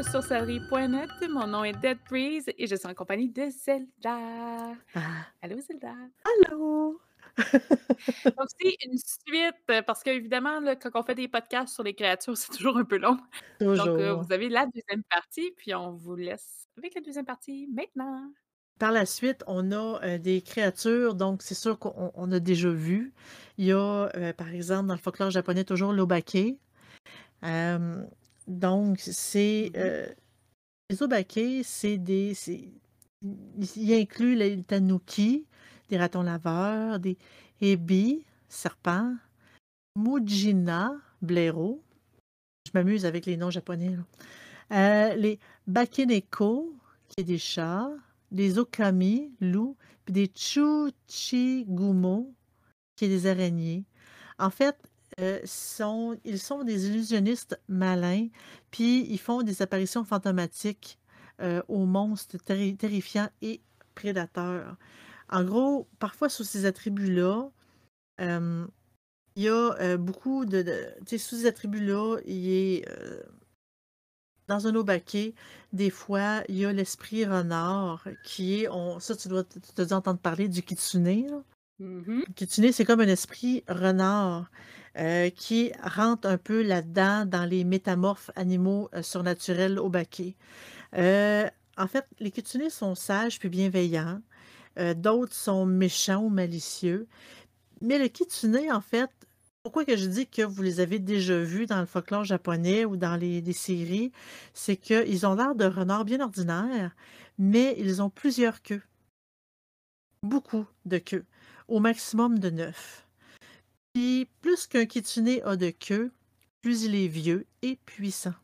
sorcellerie.net. Mon nom est Dead Breeze et je suis en compagnie de Zelda. Ah. Allô, Zelda? Allô! Donc, c'est une suite, parce qu'évidemment, quand on fait des podcasts sur les créatures, c'est toujours un peu long. Donc, euh, Toujours. vous avez la deuxième partie, puis on vous laisse avec la deuxième partie maintenant. Par la suite, on a euh, des créatures, donc c'est sûr qu'on on a déjà vu. Il y a, euh, par exemple, dans le folklore japonais, toujours l'obake. Euh, donc, c'est. Mhm. euh, les obake, c'est des. Il inclut les tanuki, des ratons laveurs, des ebi, serpents, mujina, blaireaux. Je m'amuse avec les noms japonais. Euh, les bakeneko, qui est des chats, des okami, loups, puis des chuchigumo, qui est des araignées. En fait, euh, ils sont des illusionnistes malins, puis ils font des apparitions fantomatiques euh, aux monstres terri- terrifiants et prédateurs. En gros, parfois sous ces attributs-là, euh, il y a euh, beaucoup de... de- sous ces attributs-là, il euh, dans un obake, des fois, il y a l'esprit renard qui est... On, ça, tu dois dû entendre parler du kitsune. Le kitsune, c'est comme un esprit renard euh, qui rentre un peu là-dedans dans les métamorphes animaux euh, surnaturels obake. Euh, en fait, les kitsune sont sages puis bienveillants. D'autres sont méchants ou malicieux. Mais le kitsune, en fait, pourquoi que je dis que vous les avez déjà vus dans le folklore japonais ou dans les, les séries, c'est qu'ils ont l'air de renards bien ordinaires, mais ils ont plusieurs queues. Beaucoup de queues. Au maximum de neuf. Puis plus qu'un kitsune a de queue, plus il est vieux et puissant.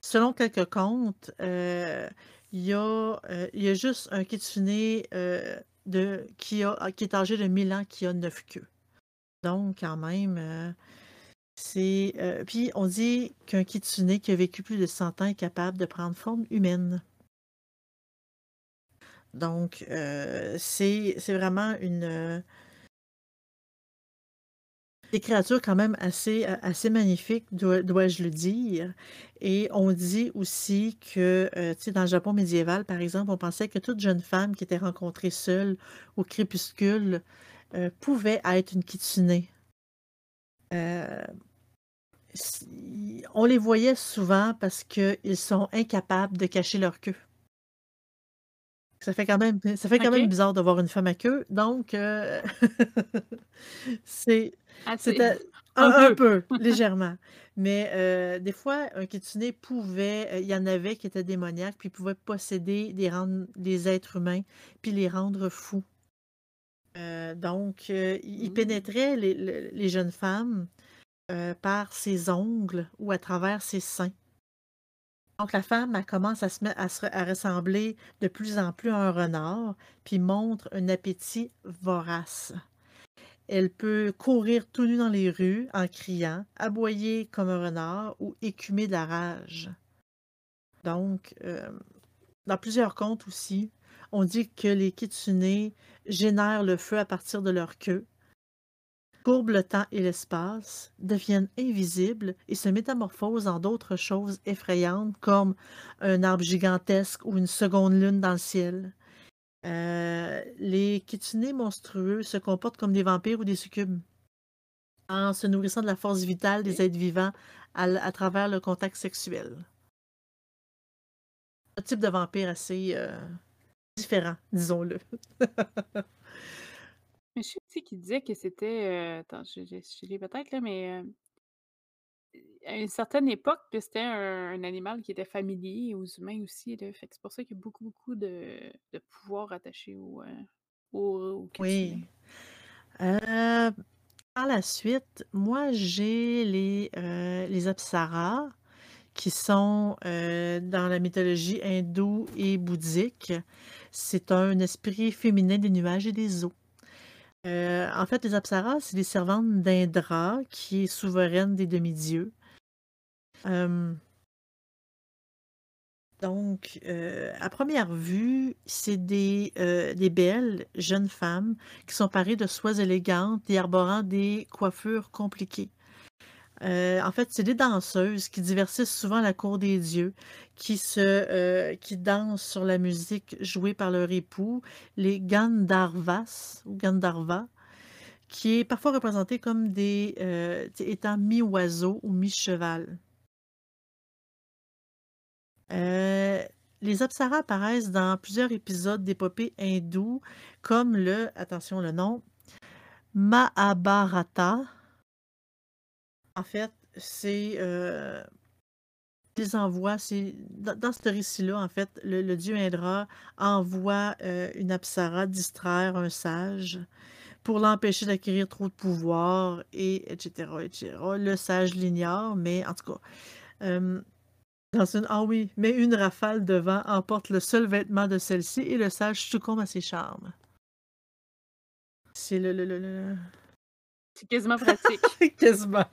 Selon quelques contes, euh, il y, a, euh, juste un kitsune euh, qui, est âgé de 1000 ans qui a neuf queues. Donc, quand même, euh, c'est. puis, on dit qu'un kitsune qui a vécu plus de 100 ans est capable de prendre forme humaine. Donc, euh, c'est vraiment une. euh, des créatures quand même assez, euh, assez magnifiques, dois- dois-je le dire. Et on dit aussi que, tu sais, dans le Japon médiéval, par exemple, on pensait que toute jeune femme qui était rencontrée seule au crépuscule pouvait être une kitsune. On les voyait souvent parce qu'ils sont incapables de cacher leur queue. Ça fait quand même, ça fait quand même bizarre de voir une femme à queue. Donc, euh, c'est Assez. c'était Un un, un peu. légèrement. Mais euh, des fois, un kitsune pouvait, euh, il y en avait qui étaient démoniaques, puis pouvait posséder des, êtres humains, puis les rendre fous. Euh, donc, euh, il il Mm. pénétrait les, le- les jeunes femmes euh, par ses ongles ou à travers ses seins. Donc, la femme, commence à se, mettre- à se- à ressembler de plus en plus à un renard, puis montre un appétit vorace. Elle peut courir tout nu dans les rues en criant, aboyer comme un renard ou écumer de la rage. Donc, euh, dans plusieurs contes aussi, on dit que les kitsune génèrent le feu à partir de leur queue, courbent le temps et l'espace, deviennent invisibles et se métamorphosent en d'autres choses effrayantes comme un arbre gigantesque ou une seconde lune dans le ciel. Euh, les kitsune monstrueux se comportent comme des vampires ou des succubes en se nourrissant de la force vitale des êtres vivants à travers le contact sexuel. Un type de vampire assez euh, différent, disons-le. Mais je sais qu'il disait que c'était. euh, attends, je, l'ai peut-être là, mais euh, à une certaine époque, que c'était un, animal qui était familier aux humains aussi. C'est pour ça qu'il y a beaucoup, beaucoup de, de pouvoir attaché au, euh. Oui. Par la suite, moi, j'ai les, les apsaras qui sont dans la mythologie hindoue et bouddhique. C'est un esprit féminin des nuages et des eaux. Euh, en fait, les apsaras, c'est les servantes d'Indra, qui est souveraine des demi-dieux. Donc, euh, à première vue, c'est des, euh, des belles jeunes femmes qui sont parées de soies élégantes et arborant des coiffures compliquées. Heu, en fait, c'est des danseuses qui divertissent souvent la cour des dieux, qui se heu, qui dansent sur la musique jouée par leur époux, les Gandharvas ou Gandharvas, qui est parfois représenté comme des, sais, étant mi-oiseau ou mi-cheval. Les apsaras apparaissent dans plusieurs épisodes d'épopées hindoues comme le attention le nom, Mahabharata. En fait, c'est, heu, ils envoient c'est dans ce récit-là, en fait, le dieu Indra envoie, heu, une apsara distraire un sage pour l'empêcher d'acquérir trop de pouvoir et et cetera et cetera. Le sage l'ignore, mais en tout cas, hem, dans une ah oui, mais une rafale de vent emporte le seul vêtement de celle-ci et le sage succombe à ses charmes. C'est le le le le C'est quasiment pratique. quasiment.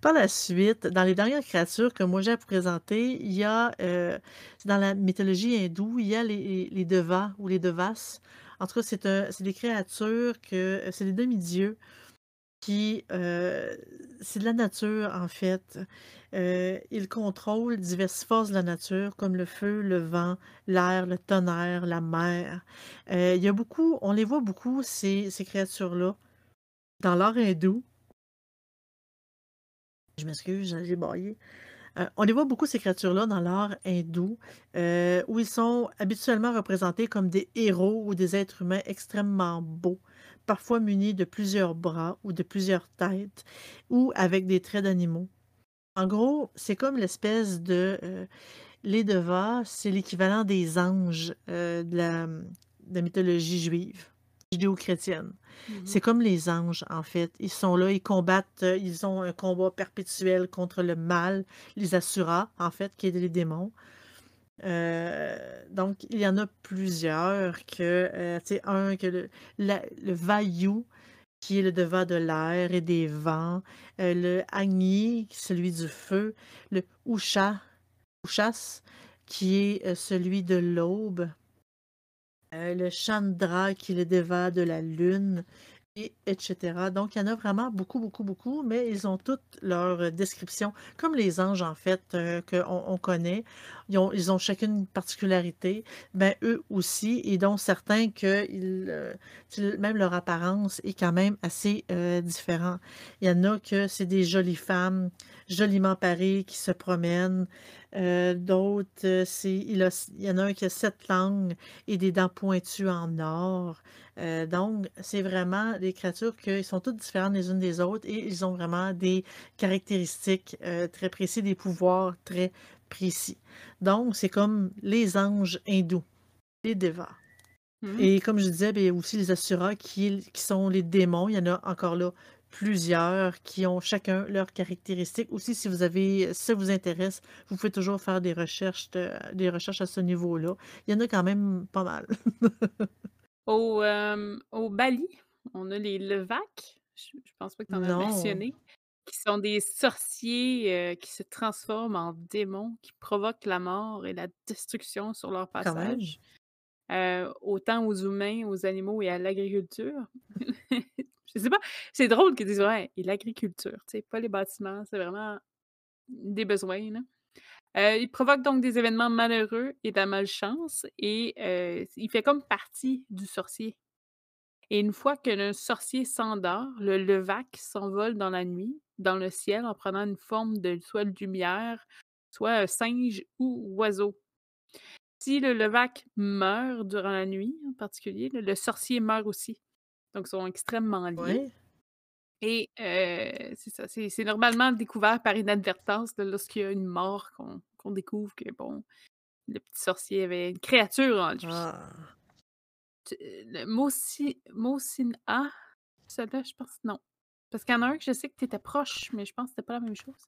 Par la suite, dans les dernières créatures que moi j'ai à présenter, il y a, c'est dans la mythologie hindoue, il y a les devas ou les devas. En tout cas, c'est des créatures que c'est des demi-dieux qui, heu, c'est de la nature en fait. Ils contrôlent diverses forces de la nature comme le feu, le vent, l'air, le tonnerre, la mer. Il y a beaucoup on les voit beaucoup ces ces créatures-là dans l'art hindou. Je m'excuse, j'ai bâillé. Heu, on les voit beaucoup ces créatures-là dans l'art hindou, heu, où ils sont habituellement représentés comme des héros ou des êtres humains extrêmement beaux, parfois munis de plusieurs bras ou de plusieurs têtes ou avec des traits d'animaux. En gros, c'est comme l'espèce de, heu, les devas, c'est l'équivalent des anges, mmh, de la mythologie juive, judéo-chrétienne. Mmh C'est comme les anges, en fait. Ils sont là, ils combattent, heu, ils ont un combat perpétuel contre le mal, les asuras, en fait, qui est les démons. Heu, donc il y en a plusieurs que, tu sais, un que le la le Vayu, qui est le devant de l'air et des vents, heu, le Agni, celui du feu, le Usha Ushas, qui est, celui de l'aube. Heu, le Chandra qui le déva de la lune et et cetera. Donc il y en a vraiment beaucoup, beaucoup, beaucoup, mais ils ont toutes leur, heu, description, comme les anges en fait, heu, qu'on on connaît. Ils ont chacune une particularité, ben, eux aussi et dont certains sais, même leur apparence est quand même assez, heu, différent. Il y en a que c'est des jolies femmes, joliment parées qui se promènent, heu, d'autres, c'est il y en a un qui a 7 langues et des dents pointues en or. Heu, donc c'est vraiment des créatures qui sont toutes différentes les unes des autres et ils ont vraiment des caractéristiques, très précis, des pouvoirs très précis. Donc c'est comme les anges hindous, les dévas Mmh. et comme je disais, beh, il y a aussi les asuras qui qui sont les démons. Il y en a encore là plusieurs qui ont chacun leurs caractéristiques. Aussi, si vous avez si ça vous intéresse, vous pouvez toujours faire des recherches de des recherches à ce niveau-là. Il y en a quand même pas mal. Au, hem, au Bali, on a les Levaque, je je pense pas que tu en as mentionné, qui sont des sorciers, heu, qui se transforment en démons, qui provoquent la mort et la destruction sur leur passage, heu, autant aux humains, aux animaux et à l'agriculture. Je sais pas, c'est drôle qu'ils disent: «Ouais l'agriculture», tu sais, pas les bâtiments, c'est vraiment des besoins. Heu, il provoque donc des événements malheureux et de la malchance et heu, il fait comme partie du sorcier. Et une fois que le sorcier s'endort, le levaque s'envole dans la nuit, dans le ciel, en prenant une forme de soit lumière, soit, heu, singe ou oiseau. Si le levaque meurt durant la nuit, en particulier, le sorcier meurt aussi. Donc ils sont extrêmement liés et heu, c'est ça, c'est normalement découvert par inadvertance, lorsqu'il y a une mort qu'on découvre que, bon, le petit sorcier avait une créature en lui. Ah, Tu le Mosi Mosin-A, celui-là, je pense non. Parce qu'il y en a un que je sais que tu étais proche, mais je pense que c'était pas la même chose.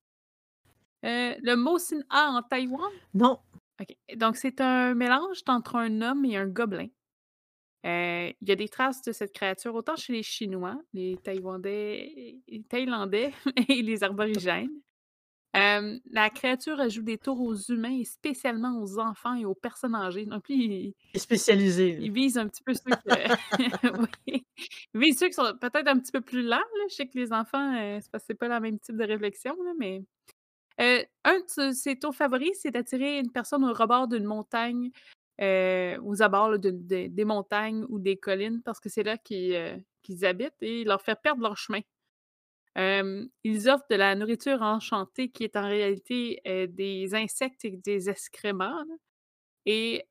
Heu, le Mosin-A en Taïwan? non, OK. Donc c'est un mélange entre un homme et un gobelin. Heu, il y a des traces de cette créature autant chez les Chinois, les Taïwanais les Thaïlandais et les Aborigènes. Hem, la créature ajoute des tours aux humains et spécialement aux enfants et aux personnes âgées. Donc lui, il Il est spécialisé, il là. vise un petit peu ceux que oui, il vise ceux qui sont peut-être un petit peu plus lents, là. Je sais que les enfants, heu, c'est pas la même type de réflexion, là, mais heu, un de ses tours favoris, c'est d'attirer une personne au rebord d'une montagne, heu, aux abords, là, de des des montagnes ou des collines parce que c'est là qu'ils, qu'ils habitent et leur faire perdre leur chemin. Hem, ils offrent de la nourriture enchantée qui est en réalité, heu, des insectes et des excréments, là et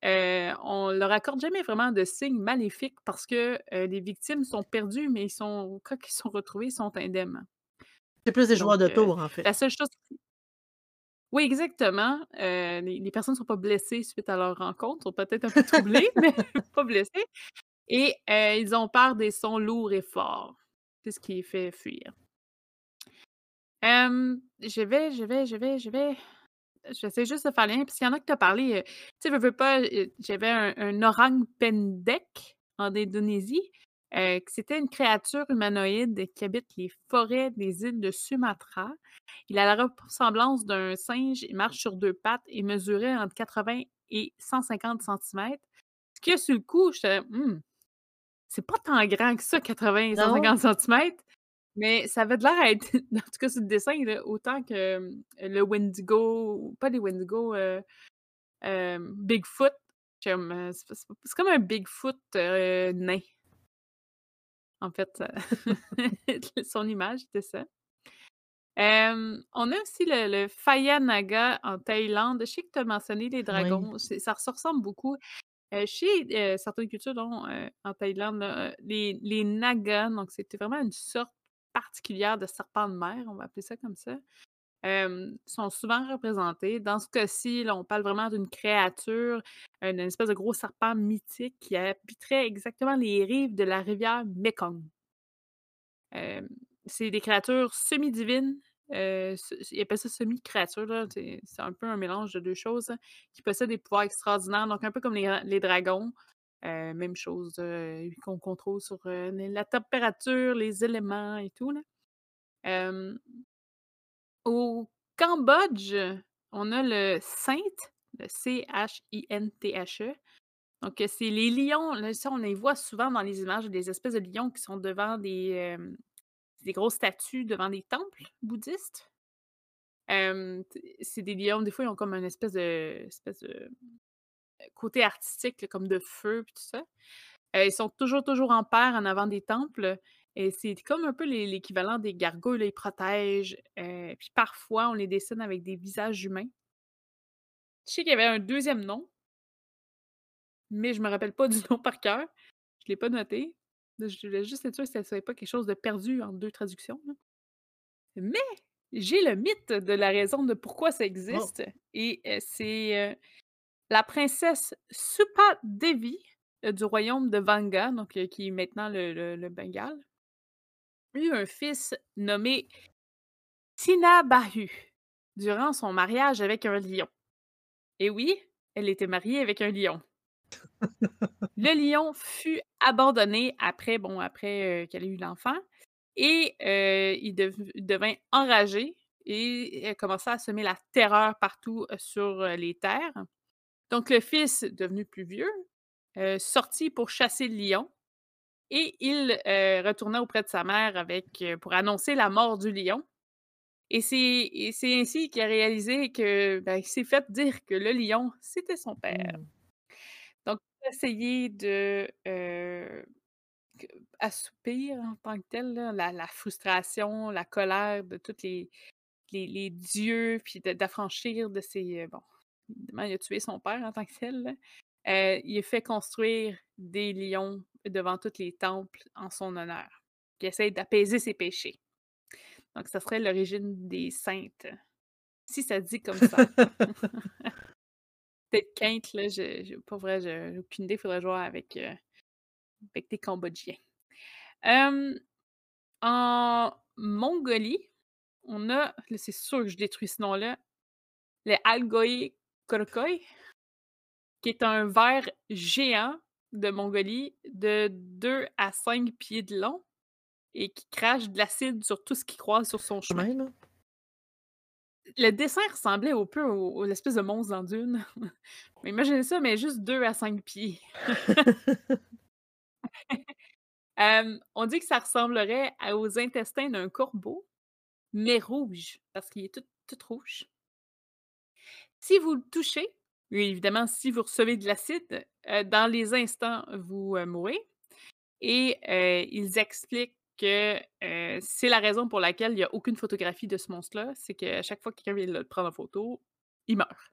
on leur accorde jamais vraiment de signes maléfiques parce que, les victimes sont perdues, mais ils sont quand ils sont retrouvés, ils sont indemnes. C'est plus des Donc joueurs de heu, tours, en fait. la seule chose oui, exactement, les personnes sont pas blessées suite à leur rencontre, sont peut-être un peu troublées, mais pas blessées et ils ont peur des sons lourds et forts. C'est ce qui les fait fuir. Hem, je vais je vais je vais je vais j'essaie juste de faire lien qu'il y en a que tu parlé, tu sais, veux, veux pas, j'avais un orang pendek en Indonésie, c'était une créature humanoïde qui habite les forêts des îles de Sumatra. Il a la ressemblance d'un singe, il marche sur 2 pattes et mesurait entre 80 et 150 centimètres. Ce que sur le coup, j'étais: «Mmh, c'est pas tant grand que ça 80 et Non? 150 centimètres». Mais ça avait de l'air à être en tout cas sur le dessin là, autant que, le Wendigo pas les Wendigo, Bigfoot, c'est comme un Bigfoot, nain. En fait, heu, son image, c'était ça. On a aussi le le Phaya Naga en Thaïlande. Je sais que tu as mentionné les dragons, ça se ressemble beaucoup. Chez, certaines cultures en Thaïlande, là, les les Nagas, donc c'était vraiment une sorte particulière de serpent de mer, on va appeler ça comme ça, sont souvent représentés. Dans ce cas-ci, on parle vraiment d'une créature, une espèce de gros serpent mythique qui habiterait exactement les rives de la rivière Mékong. Hem, c'est des créatures semi-divines, se ils appellent ça semi-créatures, c'est un peu un mélange de 2 choses, hein, qui possèdent des pouvoirs extraordinaires, donc un peu comme les ra les dragons. Même chose, qu'on contrôle sur, la température, les éléments et tout, là. Au Cambodge, on a le Sinthe, le C-H-I-N-T-H-E. Donc, heu, c'est les lions, là, ça, on les voit souvent dans les images, des espèces de lions qui sont devant des, hem, des grosses statues devant des temples bouddhistes. C'est des lions, des fois, ils ont comme un espèce de espèce de, heu, côté artistique, comme de feu puis tout ça. Ils sont toujours, toujours en paire en avant des temples et c'est comme un peu l'é l'équivalent des gargouilles, là, ils protègent, puis parfois on les dessine avec des visages humains. Je sais qu'il y avait un 2e nom mais je me rappelle pas du nom par cœur. Je l'ai pas noté. Je voulais juste être sûre que ça soit pas quelque chose de perdu entre 2 traductions, là. Mais j'ai le mythe de la raison de pourquoi ça Oh! existe et heu, c'est, heu, la princesse Supa-Devi, heu, du royaume de Vanga, donc qui est maintenant le le le Bengale eut un fils nommé Sinabahu, durant son mariage avec un lion. Et oui, elle était mariée avec un lion. Le lion fut abandonné après, bon, après, qu'elle ait eu l'enfant et il dev il devint enragé et elle commença à semer la terreur partout, sur, les terres. Donc le fils, devenu plus vieux, sortit pour chasser le lion et il, retourna auprès de sa mère avec, pour annoncer la mort du lion et c'est ainsi qu'il a réalisé que, ben, il s'est fait dire que le lion, c'était son père. Mmh. Donc essayer de, que assoupir en tant que tel, là, la la frustration, la colère de toutes les les les dieux, puis d'affranchir de ses, heu, bon, évidemment, il a tué son père en tant que tel, là. Heu, il a fait construire des lions devant tous les temples en son honneur, qui essaie d'apaiser ses péchés. Donc ça serait l'origine des saintes, si ça se dit comme ça. Peut-être qu'Inde, là, je je pour vrai, je j'ai aucune idée, faudrait voir avec, avec des Cambodgiens. En Mongolie, on a là, c'est sûr que je détruis ce nom-là, le Algoï Kolokoi qui est un ver géant de Mongolie de 2 à 5 pieds de long et qui crache de l'acide sur tout ce qu'il croise sur son chemin. même, hein. Le dessin ressemblait au peu au aux espèces de monstres dans Dune. Mais imaginez ça, mais juste 2 à 5 pieds. Hem, on dit que ça ressemblerait à aux intestins d'un corbeau, mais rouge, parce qu'il est tout tout rouge. Si vous le touchez, et évidemment, si vous recevez de l'acide, heu, dans les instants, vous, heu, mourrez et heu, ils expliquent que, c'est la raison pour laquelle il y a aucune photographie de ce monstre-là, c'est qu'à chaque fois que quelqu'un vient le prendre en photo, il meurt.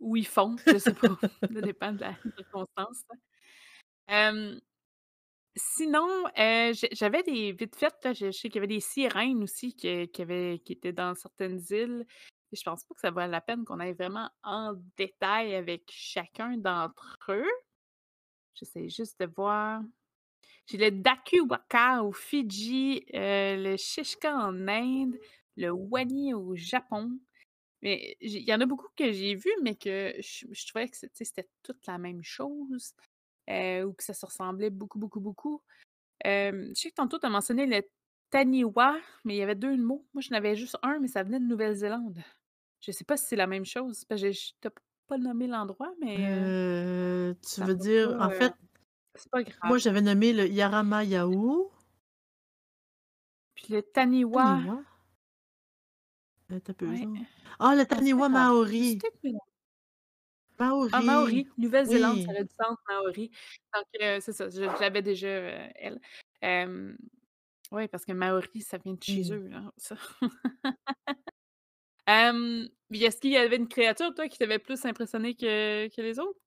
Ou il fond, je sais pas, ça dépend de la circonstance, sinon, j'avais des vite fait, je sais qu'il y avait des sirènes aussi que qui étaient dans certaines îles et je pense pas que ça vaut la peine qu'on aille vraiment en détail avec chacun d'entre eux. J'essaie juste de voir. J'ai le Daku Waka aux Fidji, heu, le Shishka en Inde, le Wani au Japon. Mais il y en a beaucoup que j'ai vus, mais que je je trouvais que c'était toute la même chose, heu, ou que ça se ressemblait beaucoup, beaucoup, beaucoup. Hem, je sais que tantôt tu as mentionné le Taniwha, mais il y avait 2 mots. Moi, j'en avais juste 1, mais ça venait de Nouvelle-Zélande. Je sais pas si c'est la même chose, parce que j'ai j tu as pas nommé l'endroit, mais Heu, tu veux dire pas, en fait c'est pas grave. moi, j'avais nommé le Yarama-Yahoo. Puis le Taniwha? Attends un peu, Ouais. ah, le Ah, grave. C'est Maori! mélan Ah, Maori! Maori, Nouvelle-Zélande, ça Oui. aurait du sens, Maori. Donc heu, c'est ça, je je l'avais déjà, heu, elle. Ouais, parce que Maori, ça vient de chez Mmh. eux, là, ça. Est-ce qu'il y avait une créature, toi, qui t'avait plus impressionné que que les autres?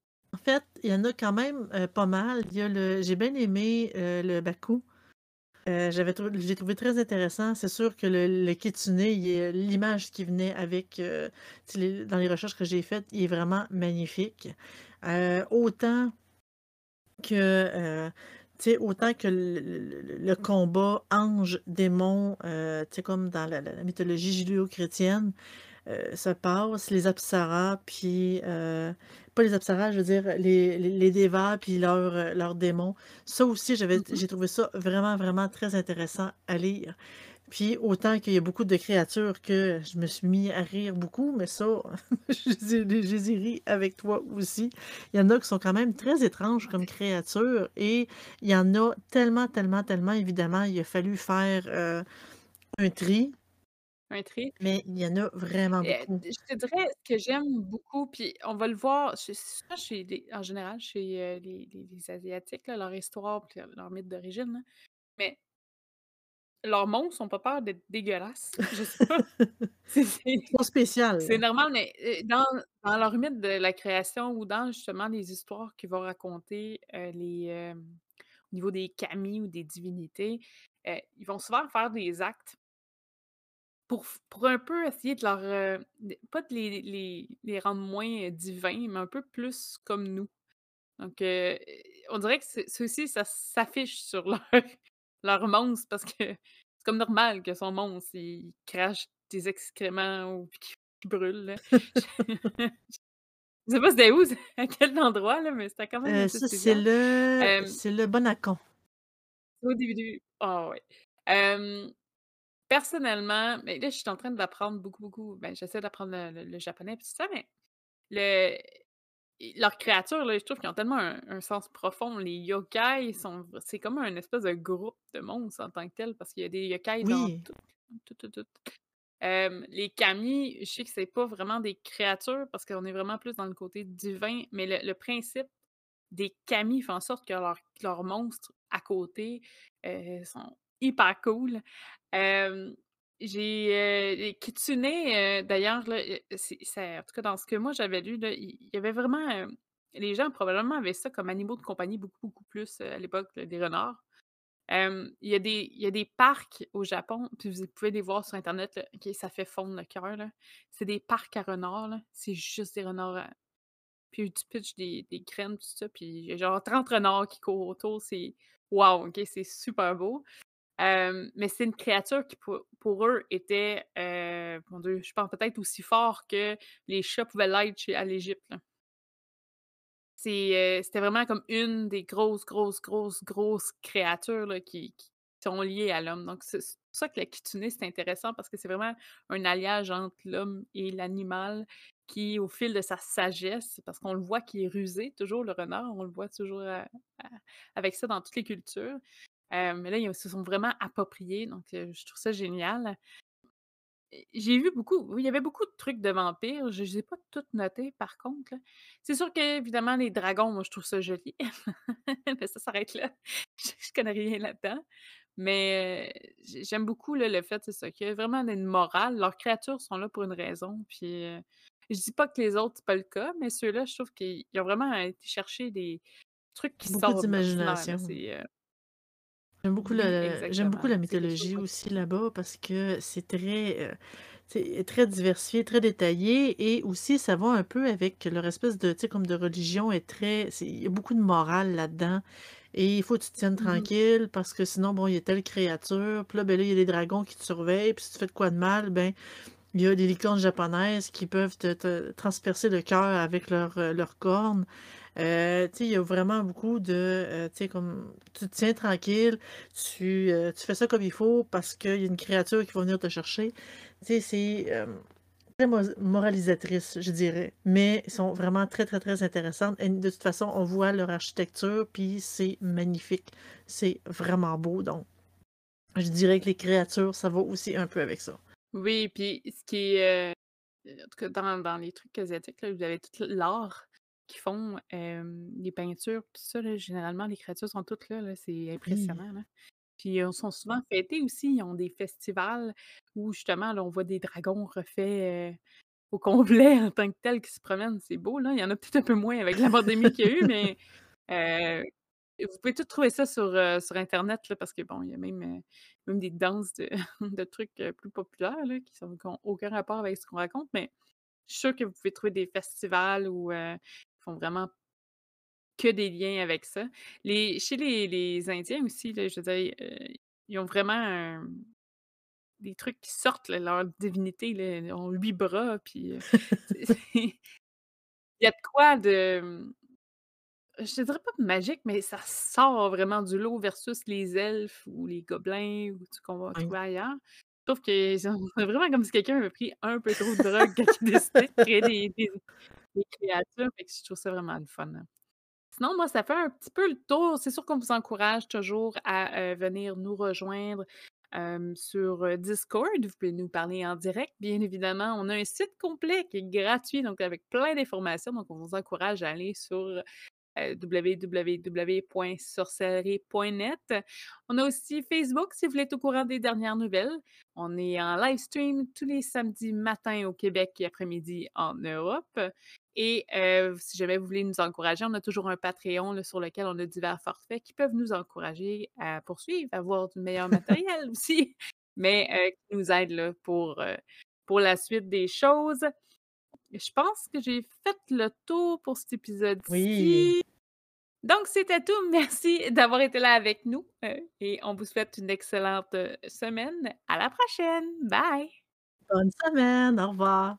Fait, il y en a quand même, heu, pas mal. Il y a le j'ai bien aimé, heu, le Baku. Heu, j'avais l'ai trouvé très intéressant. C'est sûr que le le l'image qui venait avec, dans les recherches que j'ai faites, il est vraiment magnifique. Autant que, autant que le combat ange-démon, comme dans la la mythologie judéo-chrétienne, heu, se passe, les apsaras, puis, heu, pas les apsaras, je veux dire les les les dévas puis leurs, heu, leurs démons. Ça aussi, j'avais Mmh mh. j'ai trouvé ça vraiment, vraiment très intéressant à lire. Puis autant qu'il y a beaucoup de créatures que je me suis mis à rire beaucoup, mais ça, je les ai je les ai ri avec toi aussi. Il y en a qui sont quand même très étranges comme créatures et il y en a tellement, tellement, tellement, évidemment, il a fallu faire, un tri Un tri? mais il y en a vraiment beaucoup. je te dirais, ce que j'aime beaucoup, puis on va le voir chez les en général, chez, heu, les les les asiatiques, là, leur histoire puis leur mythe d'origine, mais leurs monstres ont pas peur d'être dégueulasses. Je sais pas. C'est Ils sont c'est normal, mais, heu, dans dans leur mythe de la création ou dans justement les histoires qu'ils vont raconter, heu, les, au niveau des Kami ou des divinités, ils vont souvent faire des actes pour un peu essayer de leur, de pas de les les les rendre moins, heu, divins, mais un peu plus comme nous. Donc heu, on dirait que c'est ça s'affiche sur leur leurs monstres parce que c'est comme normal que son monstre, il crache des excréments ou qu'il brûle. Je sais pas c'était où, à quel endroit, là, mais c'était quand même ça, c'est le c'est le Bonacon. Au début ah ouais. Personnellement, mais là, je suis en train d'apprendre beaucoup, beaucoup, ben, j'essaie d'apprendre le le le japonais puis tout ça, mais le leurs créatures, là, je trouve qu'ils ont tellement un un sens profond. Les yokai sont c'est comme un espèce de groupe de monstres en tant que tel parce qu'il y a des yokai dans tout, tout, tout, tout. Hem, les Kami, je sais que c'est pas vraiment des créatures parce qu'on est vraiment plus dans le côté divin, mais le le principe des Kami fait en sorte que leurs monstres à côté, heu, sont hyper cool. J'ai, les Kitsune, heu, d'ailleurs, c'est en tout cas, dans ce que moi j'avais lu, là, il y avait vraiment, hem, les gens probablement avaient ça comme animaux de compagnie beaucoup, beaucoup plus, heu, à l'époque, des renards. Il y a des il y a des parcs au Japon, puis vous pouvez les voir sur internet, là, ça fait fondre le cœur. C'est des parcs à renards, c'est juste des renards, heu, puis tu pitches des des graines, tout ça, puis genre 30 renards qui courent autour, c'est wow, OK, c'est super beau. Mais c'est une créature qui pour eux était, mon Dieu, je pense peut-être aussi fort que les chats pouvaient l'être à l'Égypte, c'était vraiment comme une des grosses, grosses, grosses, grosses créatures, qui sont liées à l'homme, donc c'est pour ça que la kitsune, c'est intéressant parce que c'est vraiment un alliage entre l'homme et l'animal qui, au fil de sa sagesse parce qu'on le voit qui est rusé, toujours le renard, on le voit toujours, avec ça dans toutes les cultures. Heu, mais là, ils se sont vraiment appropriés, donc je trouve ça génial. J'ai vu beaucoup oui, il y avait beaucoup de trucs de vampires, je les ai pas toutes notées par contre. C'est sûr qu'évidemment les dragons, moi je trouve ça joli, mais ça s'arrête là. Je je connais rien là-dedans, mais j'aime beaucoup là, le fait, c'est ça, qu'il y a vraiment une morale. Leurs créatures sont là pour une raison, puis heu, je dis pas que les autres, c'est pas le cas, mais ceux-là, je trouve qu'ils ont vraiment été chercher des trucs qui Beaucoup sortent d'imagination. c'est, J'aime beaucoup Oui, le j'aime beaucoup exactement, la c'est quelque chose mythologie qu'on aussi là-bas parce que c'est très, heu, c'est très diversifié, très détaillé et aussi ça va un peu avec leur espèce de tu sais, comme de religion est très c'est il y a beaucoup de morale là-dedans et il faut que tu te tiennes Mmh mh. tranquille parce que sinon, bon, il y a telle créature, puis là, ben là, il y a des dragons qui te surveillent, puis si tu fais de quoi de mal, ben, il y a des licornes japonaises qui peuvent te te transpercer le cœur avec leurs, heu, leurs cornes. Sais, il y a vraiment beaucoup de, sais, comme tu te tiens tranquille, tu, heu, tu fais ça comme il faut parce qu'il y a une créature qui va venir te chercher. C'est, hem, très moralisatrice, je dirais, mais ils sont vraiment très, très, très intéressantes et de toute façon, on voit leur architecture, puis c'est magnifique. C'est vraiment beau, donc je dirais que les créatures, ça va aussi un peu avec ça. Oui, puis ce qui est, en tout cas dans dans les trucs asiatiques, là, vous avez tout l'art qu'ils font, les peintures, tout ça, là, généralement, les créatures sont toutes là, là, c'est impressionnant, là. Puis, heu, sont souvent fêtés aussi, ils ont des festivals où justement, là, on voit des dragons refaits, au complet en tant que tels qui se promènent, c'est beau, là. Il y en a peut-être un peu moins avec la pandémie qu'il y a eu, mais vous pouvez tout trouver ça sur, sur internet, là, parce que bon, il y a même, même des danses de de trucs, plus populaires, là, qui sont qui ont aucun rapport avec ce qu'on raconte, mais je suis sûre que vous pouvez trouver des festivals où, heu, ils font vraiment que des liens avec ça. Les chez les les Indiens aussi, là, je veux dire, heu, ils ont vraiment un des trucs qui sortent, là, divinités, là, ils ont 8 bras, puis, c'est il y a de quoi de, je te dirais pas de magique, mais ça sort vraiment du lot versus les elfes ou les gobelins ou tout ce qu'on va trouver ailleurs. Je trouve qu'ils ont c'est vraiment comme si quelqu'un avait pris un peu trop de drogue quand il a décidé de créer des créatures, que je trouve ça vraiment le fun, hein. Sinon, moi, ça fait un petit peu le tour. C'est sûr qu'on vous encourage toujours à, heu, venir nous rejoindre, sur, Discord. Vous pouvez nous parler en direct, bien évidemment. On a un site complet qui est gratuit, donc avec plein d'informations, donc on vous encourage à aller sur, www.sorcellerie.net. On a aussi Facebook si vous voulez être au courant des dernières nouvelles. On est en live stream tous les samedis matins au Québec et après-midi en Europe et heu, si jamais vous voulez nous encourager, on a toujours un Patreon, sur lequel on a divers forfaits qui peuvent nous encourager à poursuivre, à avoir du meilleur matériel aussi, mais heu, qui nous heu, pour la suite des choses. Je pense que j'ai fait le tour pour cet Oui. épisode-ci. Donc c'était tout. Merci d'avoir été là avec nous, heu, et on vous souhaite une excellente, heu, semaine. À la prochaine. Bye. Bonne semaine, au revoir.